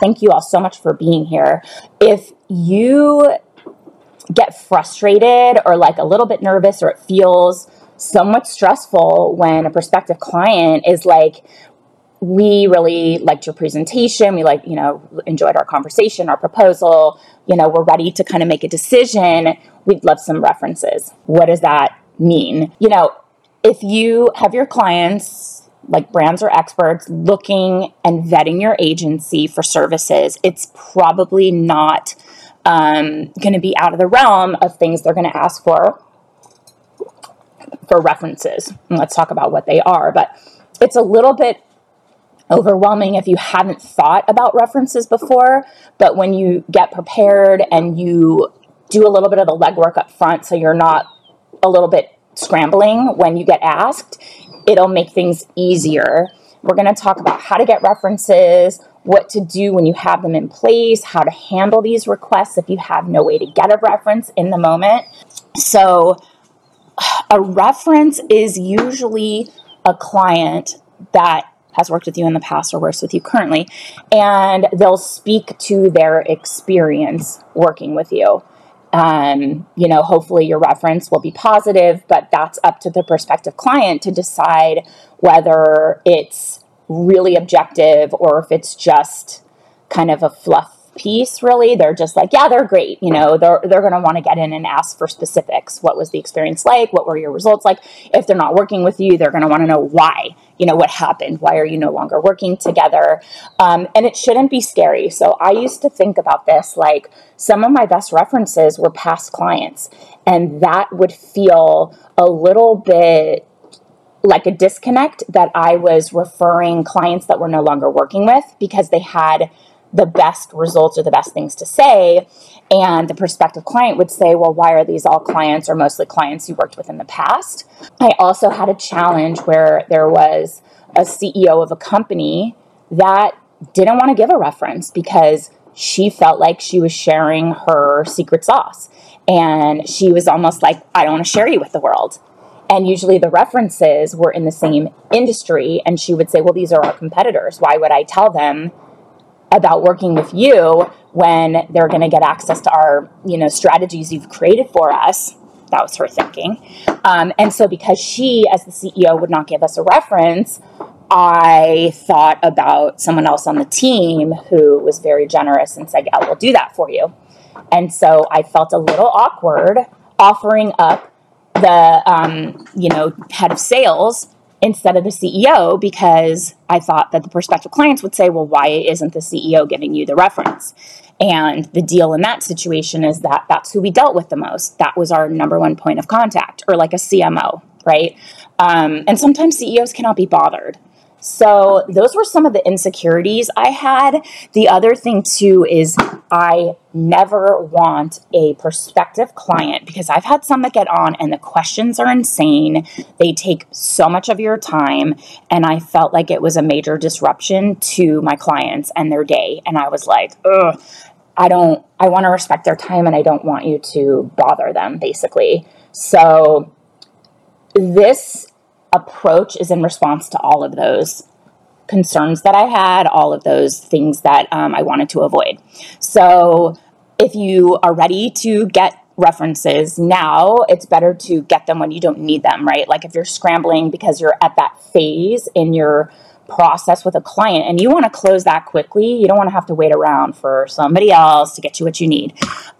Thank you all so much for being here. If you get frustrated or like a little bit nervous or it feels somewhat stressful when a prospective client is like, we really liked your presentation. We like, you know, enjoyed our conversation, our proposal. You know, we're ready to kind of make a decision. We'd love some references. What does that mean? You know, if you have your clients like brands or experts looking and vetting your agency for services, it's probably not um, going to be out of the realm of things they're going to ask for for references. And let's talk about what they are. But it's a little bit overwhelming if you haven't thought about references before. But when you get prepared and you do a little bit of the legwork up front so you're not a little bit scrambling when you get asked, it'll make things easier. We're going to talk about how to get references, what to do when you have them in place, how to handle these requests if you have no way to get a reference in the moment. So, a reference is usually a client that has worked with you in the past or works with you currently, and they'll speak to their experience working with you. Um, you know, hopefully your reference will be positive, but that's up to the prospective client to decide whether it's really objective or if it's just kind of a fluff piece really. They're just like yeah they're great you know they're they're going to want to get in and ask for specifics. What was the experience like? What were your results like? If they're not working with you they're going to want to know why you know what happened? Why are you no longer working together? Um, and it shouldn't be scary. So i used to think about this like some of my best references were past clients and that would feel a little bit like a disconnect that i was referring clients that were no longer working with because they had the best results or the best things to say. And the prospective client would say, Well, why are these all clients or mostly clients you worked with in the past? I also had a challenge where there was a CEO of a company that didn't want to give a reference because she felt like she was sharing her secret sauce. And she was almost like, I don't want to share you with the world. And usually the references were in the same industry. And she would say, Well, these are our competitors. Why would I tell them about working with you when they're going to get access to our you know strategies you've created for us. That was her thinking. Um, and so because she as the ceo would not give us a reference i thought about someone else on the team who was very generous and said yeah we'll do that for you. And so i felt a little awkward offering up the um, you know head of sales instead of the CEO because I thought that the prospective clients would say, well, why isn't the CEO giving you the reference? And the deal in that situation is that that's who we dealt with the most. That was our number one point of contact, or like a CMO, right? Um, and sometimes CEOs cannot be bothered. So those were some of the insecurities I had. The other thing too is I never want a prospective client because I've had some that get on and the questions are insane. They take so much of your time and I felt like it was a major disruption to my clients and their day and I was like, "Ugh, I don't I want to respect their time and I don't want you to bother them basically." So this approach is in response to all of those concerns that I had, all of those things that um, I wanted to avoid. So, if you are ready to get references now, it's better to get them when you don't need them, right? Like if you're scrambling because you're at that phase in your process with a client and you want to close that quickly, you don't want to have to wait around for somebody else to get you what you need.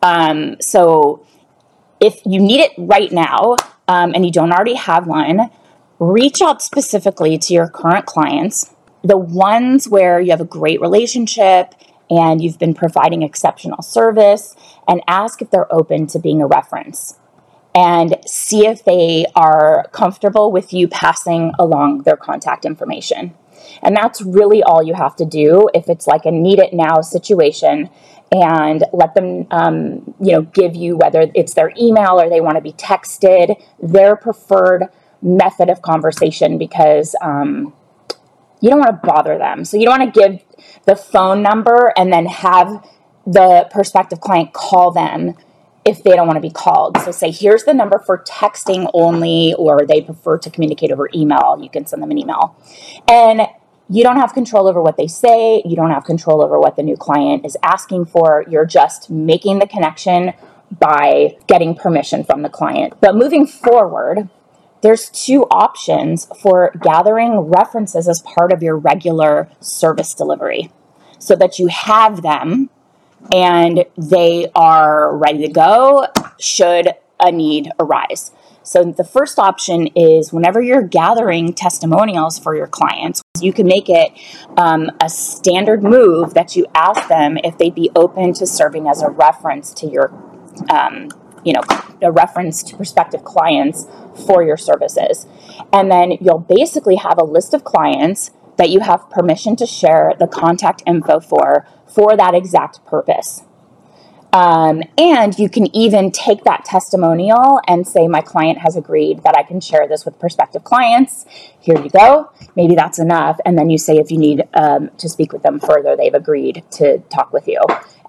Um, so, if you need it right now um, and you don't already have one, reach out specifically to your current clients, the ones where you have a great relationship and you've been providing exceptional service, and ask if they're open to being a reference. And see if they are comfortable with you passing along their contact information. And that's really all you have to do if it's like a need it now situation and let them um, you know give you whether it's their email or they want to be texted their preferred method of conversation because um, you don't want to bother them so you don't want to give the phone number and then have the prospective client call them if they don't want to be called. So say, here's the number for texting only, or they prefer to communicate over email. You can send them an email. And you don't have control over what they say. You don't have control over what the new client is asking for. You're just making the connection by getting permission from the client. But moving forward, there's two options for gathering references as part of your regular service delivery so that you have them and they are ready to go should a need arise. So, the first option is whenever you're gathering testimonials for your clients, you can make it um, a standard move that you ask them if they'd be open to serving as a reference to your, um, you know, a reference to prospective clients for your services. And then you'll basically have a list of clients that you have permission to share the contact info for for that exact purpose. Um, and you can even take that testimonial and say, My client has agreed that I can share this with prospective clients. Here you go. Maybe that's enough. And then you say, if you need um, to speak with them further, they've agreed to talk with you.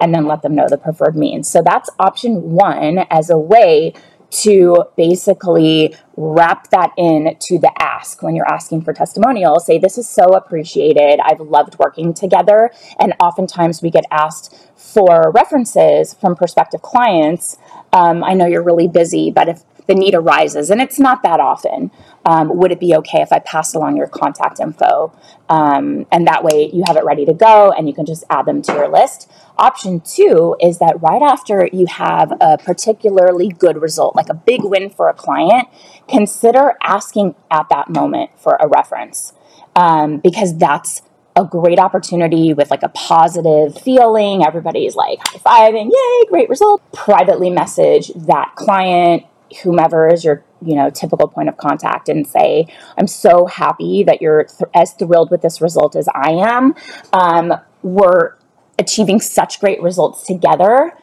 And then let them know the preferred means. So that's option one as a way to basically wrap that in to the ask when you're asking for testimonials. Say, This is so appreciated. I've loved working together. And oftentimes we get asked for references from prospective clients. Um, I know you're really busy, but if the need arises, and it's not that often, um, would it be okay if I passed along your contact info? Um, and that way you have it ready to go and you can just add them to your list. Option two is that right after you have a particularly good result, like a big win for a client, consider asking at that moment for a reference um, because that's a great opportunity with like a positive feeling. Everybody's like high fiving, yay, great result. Privately message that client, whomever is your you know typical point of contact and say i'm so happy that you're th- as thrilled with this result as i am um, we're achieving such great results together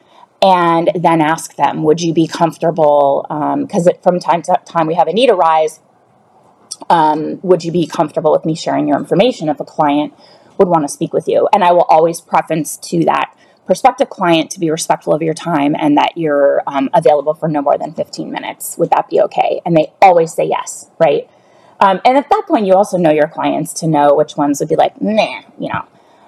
and then ask them, would you be comfortable? Because um, from time to time we have a need arise. Um, would you be comfortable with me sharing your information if a client would want to speak with you? And I will always preference to that prospective client to be respectful of your time and that you're um, available for no more than 15 minutes. Would that be okay? And they always say yes, right? Um, and at that point, you also know your clients to know which ones would be like, nah, you know,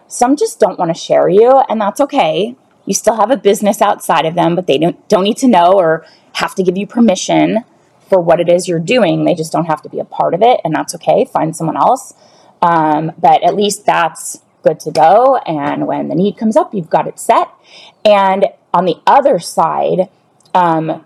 some just don't want to share you, and that's okay. You still have a business outside of them, but they don't, don't need to know or have to give you permission for what it is you're doing. They just don't have to be a part of it, and that's okay. Find someone else. Um, but at least that's good to go. And when the need comes up, you've got it set. And on the other side, um,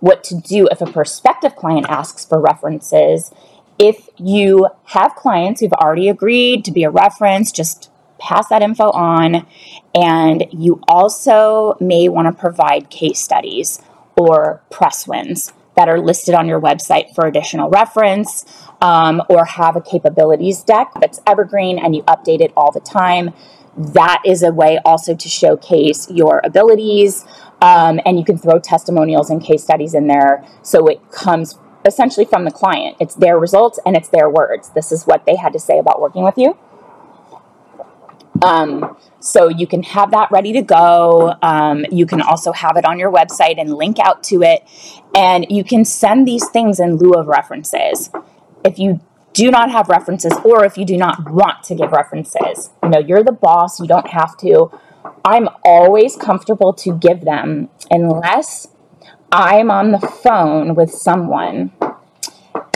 what to do if a prospective client asks for references. If you have clients who've already agreed to be a reference, just pass that info on. And you also may want to provide case studies or press wins that are listed on your website for additional reference um, or have a capabilities deck that's evergreen and you update it all the time. That is a way also to showcase your abilities. Um, and you can throw testimonials and case studies in there so it comes essentially from the client. It's their results and it's their words. This is what they had to say about working with you. Um, so you can have that ready to go. Um, you can also have it on your website and link out to it. And you can send these things in lieu of references. If you do not have references or if you do not want to give references, you know, you're the boss, you don't have to. I'm always comfortable to give them unless I'm on the phone with someone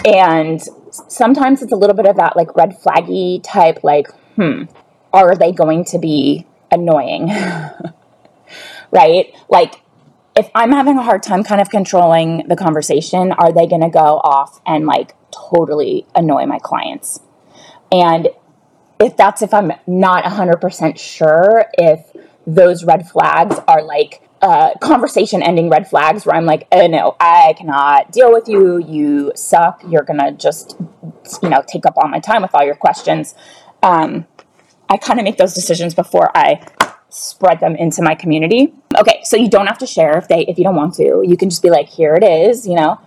and sometimes it's a little bit of that like red flaggy type like hmm are they going to be annoying? right? Like, if I'm having a hard time kind of controlling the conversation, are they going to go off and like totally annoy my clients? And if that's if I'm not 100% sure if those red flags are like uh, conversation ending red flags where I'm like, oh no, I cannot deal with you. You suck. You're going to just, you know, take up all my time with all your questions um, I kind of make those decisions before I spread them into my community. Okay, so you don't have to share if they if you don't want to. You can just be like, here it is, you know.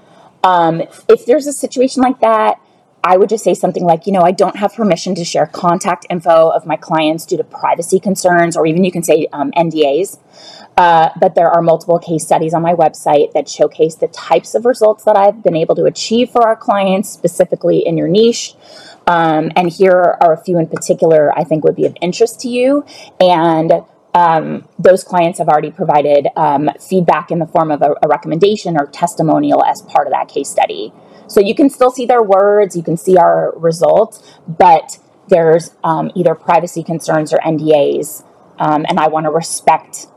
Um, if there's a situation like that, I would just say something like, you know, I don't have permission to share contact info of my clients due to privacy concerns, or even you can say um, NDAs. Uh, but there are multiple case studies on my website that showcase the types of results that I've been able to achieve for our clients, specifically in your niche. Um, and here are a few in particular I think would be of interest to you. And um, those clients have already provided um, feedback in the form of a, a, recommendation or testimonial as part of that case study. So you can still see their words, you can see our results, but there's um, either privacy concerns or NDAs, um, and I want to respect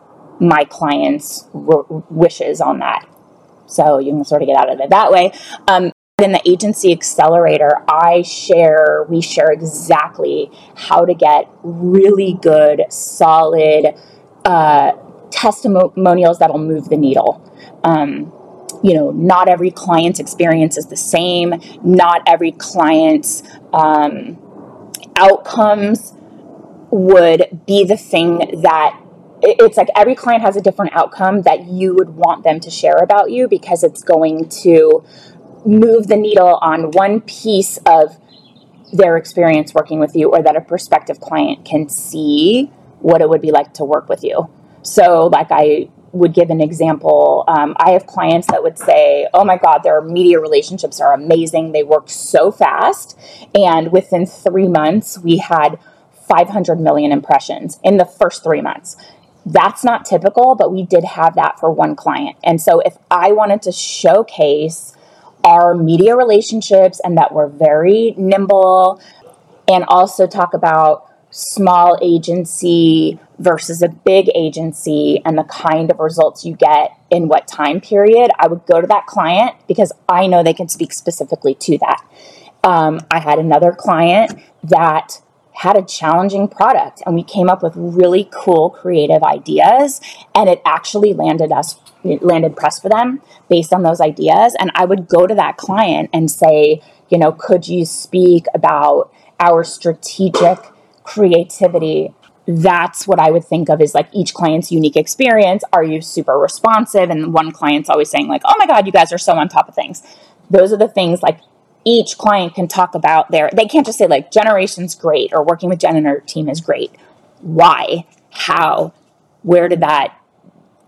my clients' wishes on that. So you can sort of get out of it that way. Um, in the agency accelerator, I share, we share exactly how to get really good, solid uh, testimonials that'll move the needle. Um, you know, not every client's experience is the same. Not every client's um, outcomes would be the thing that it's like every client has a different outcome that you would want them to share about you because it's going to move the needle on one piece of their experience working with you or that a prospective client can see what it would be like to work with you. So, like I would give an example. Um, I have clients that would say, "Oh my God, their media relationships are amazing. They work so fast, and within three months, we had 500 million impressions in the first three months." That's not typical, but we did have that for one client. And so, if I wanted to showcase our media relationships and that we're very nimble, and also talk about small agency versus a big agency and the kind of results you get in what time period, I would go to that client because I know they can speak specifically to that. Um, I had another client that had a challenging product and we came up with really cool creative ideas and it actually landed us landed press for them based on those ideas and i would go to that client and say you know could you speak about our strategic creativity that's what I would think of as like each client's unique experience. Are you super responsive? And one client's always saying, like, oh my God, you guys are so on top of things. Those are the things like each client can talk about their, they can't just say, like, Generation's great or working with Jen and her team is great. Why? How? Where did that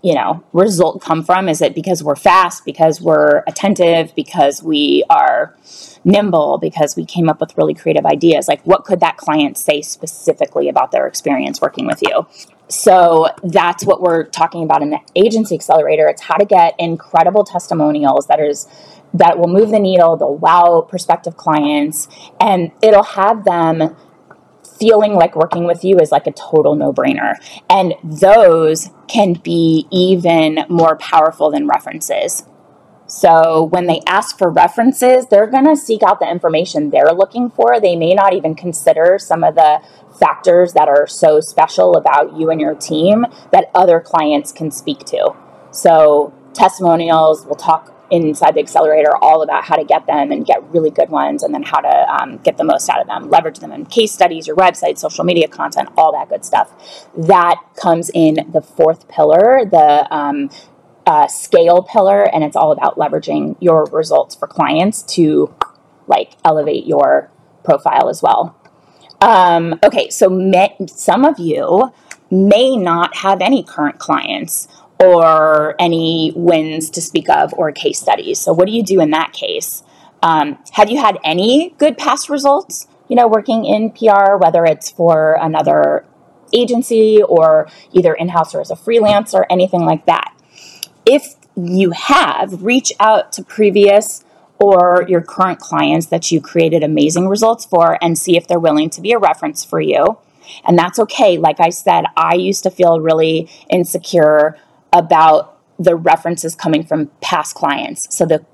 you know result come from? Is it because we're fast because we're attentive because we are nimble because we came up with really creative ideas? Like what could that client say specifically about their experience working with you? So that's what we're talking about in the agency accelerator. It's how to get incredible testimonials that is that will move the needle they'll wow prospective clients and it'll have them feeling like working with you is like a total no brainer. And those can be even more powerful than references. So when they ask for references, they're going to seek out the information they're looking for. They may not even consider some of the factors that are so special about you and your team that other clients can speak to. So testimonials, we'll talk inside the accelerator all about how to get them and get really good ones and then how to um, get the most out of them. Leverage them in case studies your website social media content all that good stuff. That comes in the fourth pillar the um, uh, scale pillar and it's all about leveraging your results for clients to like elevate your profile as well. Um, okay so some of you may not have any current clients or any wins to speak of or case studies. So, what do you do in that case? Um, have you had any good past results, you know, working in PR, whether it's for another agency or either in house or as a freelancer, anything like that? If you have, reach out to previous or your current clients that you created amazing results for and see if they're willing to be a reference for you. And that's okay. Like I said, I used to feel really insecure about the references coming from past clients. So the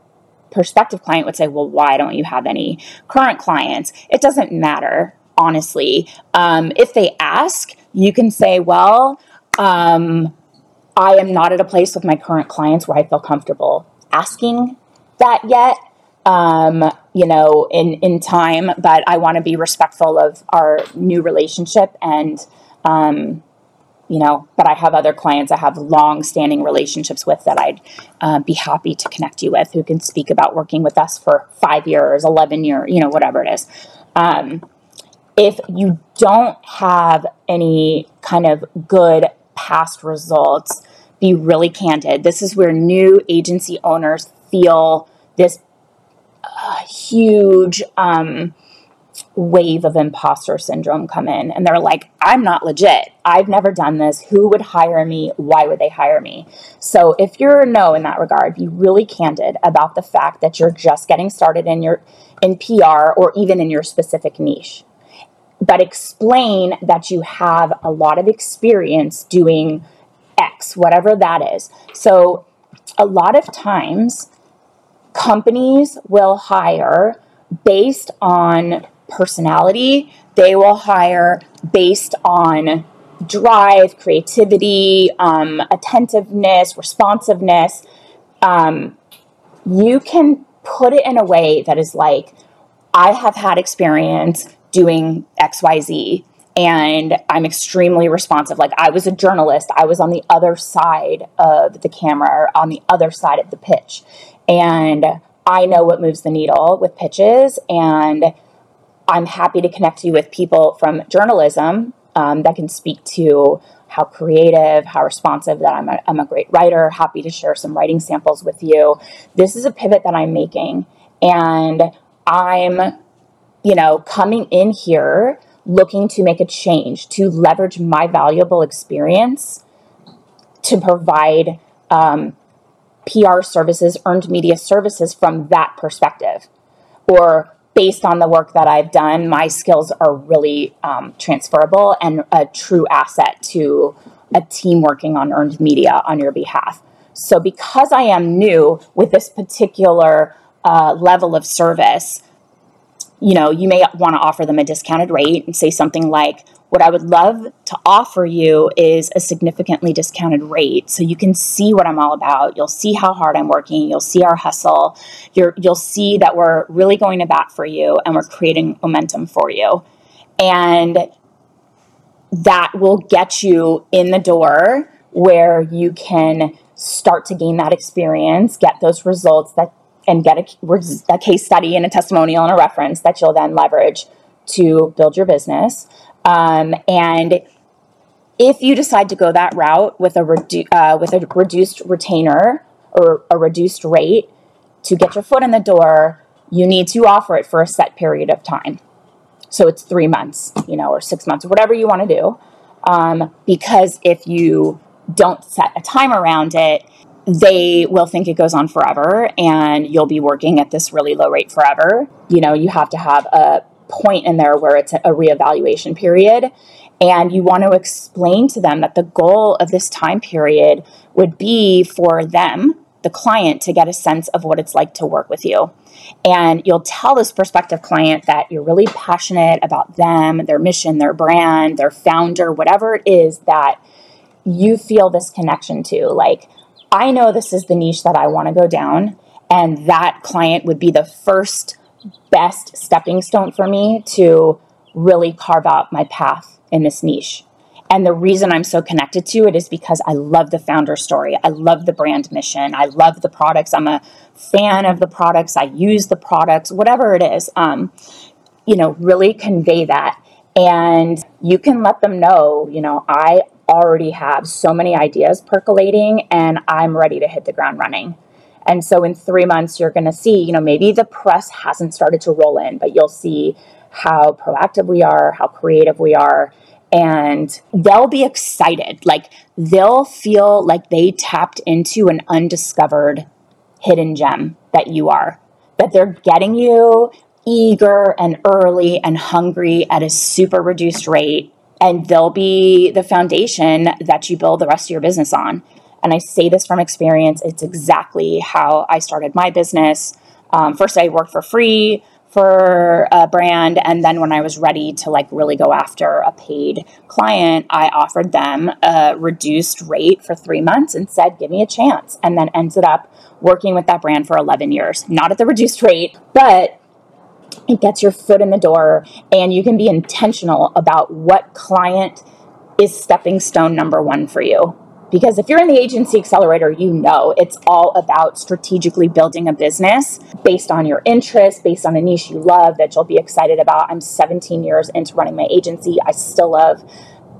prospective client would say, Well, why don't you have any current clients? It doesn't matter, honestly. Um, if they ask, you can say, Well, um, I am not at a place with my current clients where I feel comfortable asking that yet. Um, you know, in, in time, but I want to be respectful of our new relationship and, um, you know, but I have other clients I have long standing relationships with that I'd uh, be happy to connect you with who can speak about working with us for five years, 11 years, you know, whatever it is. Um, if you don't have any kind of good past results, be really candid. This is where new agency owners feel this uh, huge, um, wave of imposter syndrome come in and they're like, I'm not legit. I've never done this. Who would hire me? Why would they hire me? So if you're a no in that regard, be really candid about the fact that you're just getting started in your in PR or even in your specific niche. But explain that you have a lot of experience doing X, whatever that is. So a lot of times companies will hire based on personality. They will hire based on drive, creativity, um, attentiveness, responsiveness. Um, you can put it in a way that is like, I have had experience doing XYZ and I'm extremely responsive. Like, I was a journalist, I was on the other side of the camera, on the other side of the pitch. And I know what moves the needle with pitches. And I'm happy to connect you with people from journalism um, that can speak to how creative, how responsive that I'm a, I'm a great writer. Happy to share some writing samples with you. This is a pivot that I'm making, and I'm, you know, coming in here looking to make a change to leverage my valuable experience to provide um, PR services, earned media services from that perspective, or based on the work that I've done, my skills are really um, transferable and a true asset to a team working on earned media on your behalf. So, because I am new with this particular uh, level of service, you know, you may want to offer them a discounted rate and say something like, what I would love to offer you is a significantly discounted rate so you can see what I'm all about. You'll see how hard I'm working, you'll see our hustle. you will see that we're really going to bat for you and we're creating momentum for you. And that will get you in the door where you can start to gain that experience, get those results that and get a, a case study and a testimonial and a reference that you'll then leverage to build your business. Um, and if you decide to go that route with a redu- uh, with a reduced retainer or a reduced rate to get your foot in the door, you need to offer it for a set period of time. So it's three months, you know, or six months, or whatever you want to do. Um, because if you don't set a time around it, they will think it goes on forever and you'll be working at this really low rate forever. You know, you have to have a point in there where it's a reevaluation period. And you want to explain to them that the goal of this time period would be for them, the client, to get a sense of what it's like to work with you. And you'll tell this prospective client that you're really passionate about them, their mission, their brand, their founder, whatever it is that you feel this connection to. Like, I know this is the niche that I want to go down, and that client would be the first best stepping stone for me to really carve out my path in this niche. And the reason I'm so connected to it is because I love the founder story. I love the brand mission. I love the products. I'm a fan of the products. I use the products, whatever it is. Um, you know, really convey that. And you can let them know, you know, I already have so many ideas percolating and I'm ready to hit the ground running. And so in three months, you're going to see, you know, maybe the press hasn't started to roll in, but you'll see how proactive we are, how creative we are. And they'll be excited. Like they'll feel like they tapped into an undiscovered hidden gem that you are, that they're getting you eager and early and hungry at a super reduced rate. And they'll be the foundation that you build the rest of your business on. And I say this from experience. It's exactly how I started my business. Um, first, I worked for free for a brand and then when i was ready to like really go after a paid client i offered them a reduced rate for three months and said give me a chance and then ended up working with that brand for 11 years not at the reduced rate but it gets your foot in the door and you can be intentional about what client is stepping stone number one for you because if you're in the agency accelerator, you know it's all about strategically building a business based on your interests, based on a niche you love that you'll be excited about. I'm 17 years into running my agency. I still love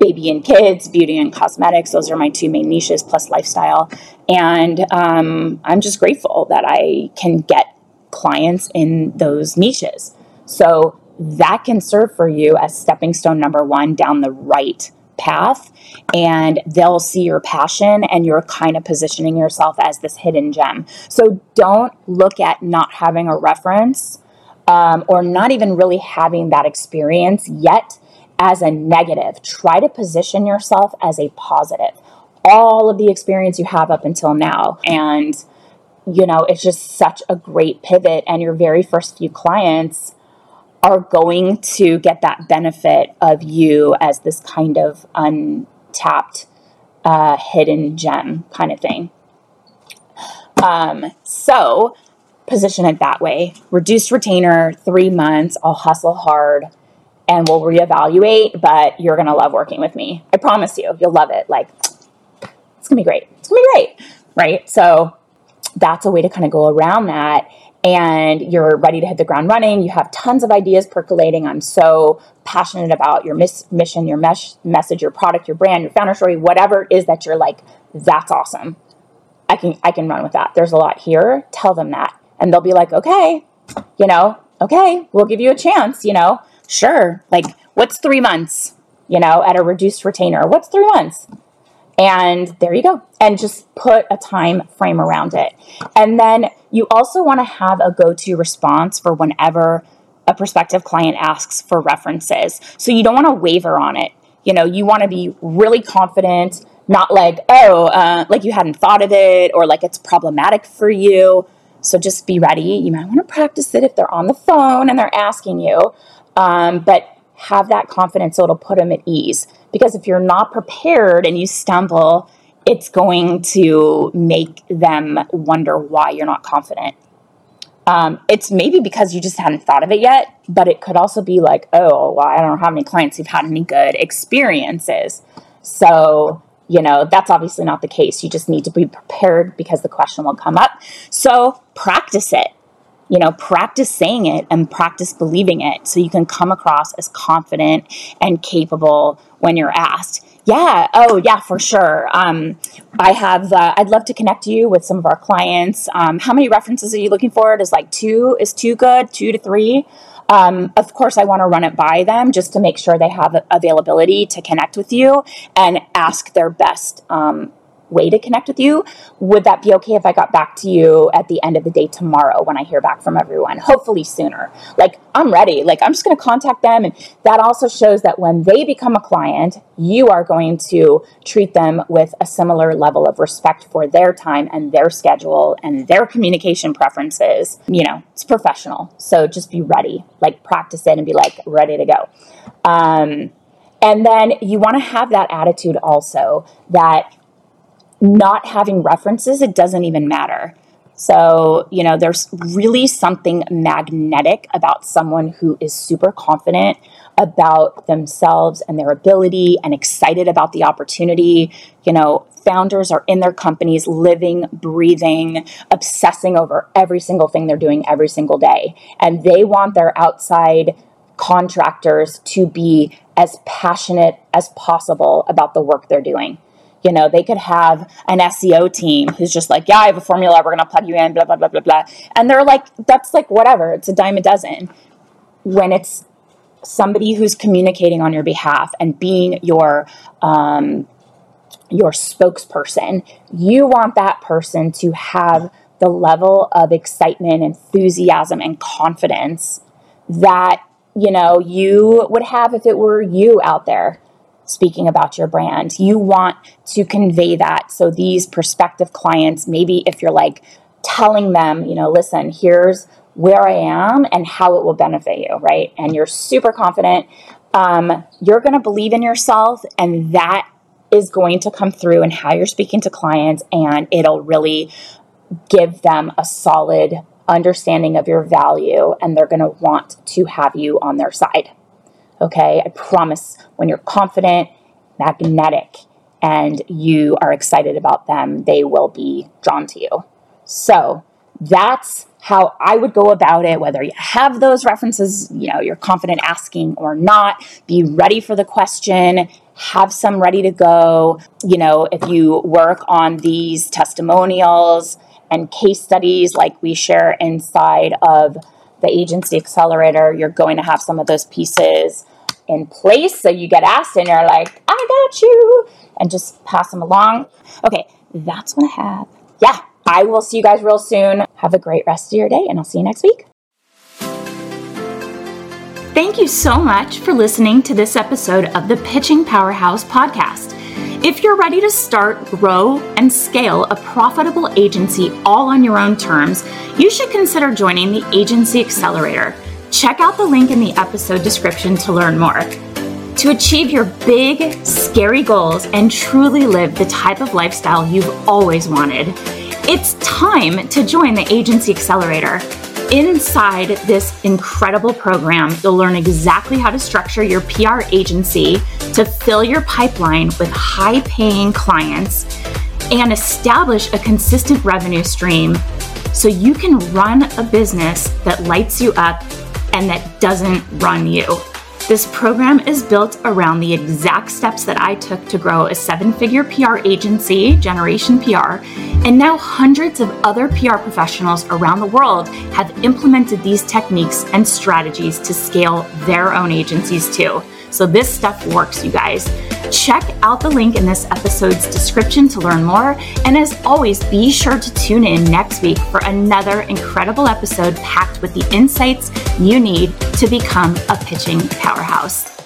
baby and kids, beauty and cosmetics. Those are my two main niches, plus lifestyle. And um, I'm just grateful that I can get clients in those niches. So that can serve for you as stepping stone number one down the right path and they'll see your passion and you're kind of positioning yourself as this hidden gem. So don't look at not having a reference um, or not even really having that experience yet as a negative. Try to position yourself as a positive. All of the experience you have up until now. And, you know, it's just such a great pivot. And your very first few clients are going to get that benefit of you as this kind of untapped, uh, hidden gem kind of thing. Um, so, position it that way. Reduced retainer, three months. I'll hustle hard and we'll reevaluate, but you're going to love working with me. I promise you, you'll love it. Like, it's going to be great. It's going to be great. Right. So, that's a way to kind of go around that and you're ready to hit the ground running. You have tons of ideas percolating. I'm so passionate about your miss, mission, your mesh, message, your product, your brand, your founder story, whatever it is that you're like, that's awesome. I can I can run with that. There's a lot here. Tell them that. And they'll be like, "Okay, you know, okay, we'll give you a chance, you know. Sure. Like what's 3 months, you know, at a reduced retainer? What's 3 months? And there you go. And just put a time frame around it. And then you also want to have a go to response for whenever a prospective client asks for references. So you don't want to waver on it. You know, you want to be really confident, not like, oh, uh, like you hadn't thought of it or like it's problematic for you. So just be ready. You might want to practice it if they're on the phone and they're asking you. Um, but have that confidence so it'll put them at ease. Because if you're not prepared and you stumble, it's going to make them wonder why you're not confident. Um, it's maybe because you just hadn't thought of it yet, but it could also be like, oh, well, I don't have any clients who've had any good experiences. So, you know, that's obviously not the case. You just need to be prepared because the question will come up. So, practice it you know, practice saying it and practice believing it so you can come across as confident and capable when you're asked. Yeah. Oh, yeah, for sure. Um, I have. Uh, I'd love to connect you with some of our clients. Um, how many references are you looking for? Is like two? Is two good? Two to three? Um, of course, I want to run it by them just to make sure they have availability to connect with you and ask their best um, way to connect with you. Would that be okay if I got back to you at the end of the day tomorrow when I hear back from everyone? Hopefully sooner. Like, I'm ready. Like, I'm just going to contact them. And that also shows that when they become a client, you are going to treat them with a similar level of respect for their time and their schedule and their communication preferences. You know, it's professional. So just be ready. Like, practice it and be like, ready to go. Um, and then you want to have that attitude also that not having references, it doesn't even matter. So, you know, there's really something magnetic about someone who is super confident about themselves and their ability and excited about the opportunity. You know, founders are in their companies living, breathing, obsessing over every single thing they're doing every single day. And they want their outside contractors to be as passionate as possible about the work they're doing. You know, they could have an SEO team who's just like, yeah, I have a formula, we're going to plug you in, blah, blah, blah, blah, blah. And they're like, that's like whatever, it's a dime a dozen. When it's somebody who's communicating on your behalf and being your, um, your spokesperson, you want that person to have the level of excitement, enthusiasm, and confidence that you know you would have if it were you out there speaking about your brand. You want to convey that. So these prospective clients, maybe if you're like telling them, you know, listen, here's where I am and how it will benefit you, right? And you're super confident. Um, you're going to believe in yourself, and that is going to come through in how you're speaking to clients, and it'll really give them a solid understanding of your value and they're going to want to have you on their side. Okay, I promise when you're confident, magnetic, and you are excited about them, they will be drawn to you. So that's how I would go about it, whether you have those references, you know, you're confident asking or not. Be ready for the question, have some ready to go. You know, if you work on these testimonials and case studies like we share inside of the agency accelerator, you're going to have some of those pieces in place. So you get asked and you're like, I got you, and just pass them along. Okay, that's what I have. Yeah, I will see you guys real soon. Have a great rest of your day, and I'll see you next week. Thank you so much for listening to this episode of the Pitching Powerhouse podcast. If you're ready to start, grow, and scale a profitable agency all on your own terms, you should consider joining the Agency Accelerator. Check out the link in the episode description to learn more. To achieve your big, scary goals and truly live the type of lifestyle you've always wanted, it's time to join the Agency Accelerator. Inside this incredible program, you'll learn exactly how to structure your PR agency to fill your pipeline with high paying clients and establish a consistent revenue stream so you can run a business that lights you up and that doesn't run you. This program is built around the exact steps that I took to grow a seven figure PR agency, Generation PR, and now hundreds of other PR professionals around the world have implemented these techniques and strategies to scale their own agencies too. So this stuff works, you guys. Check out the link in this episode's description to learn more. And as always, be sure to tune in next week for another incredible episode packed with the insights you need to become a pitching powerhouse.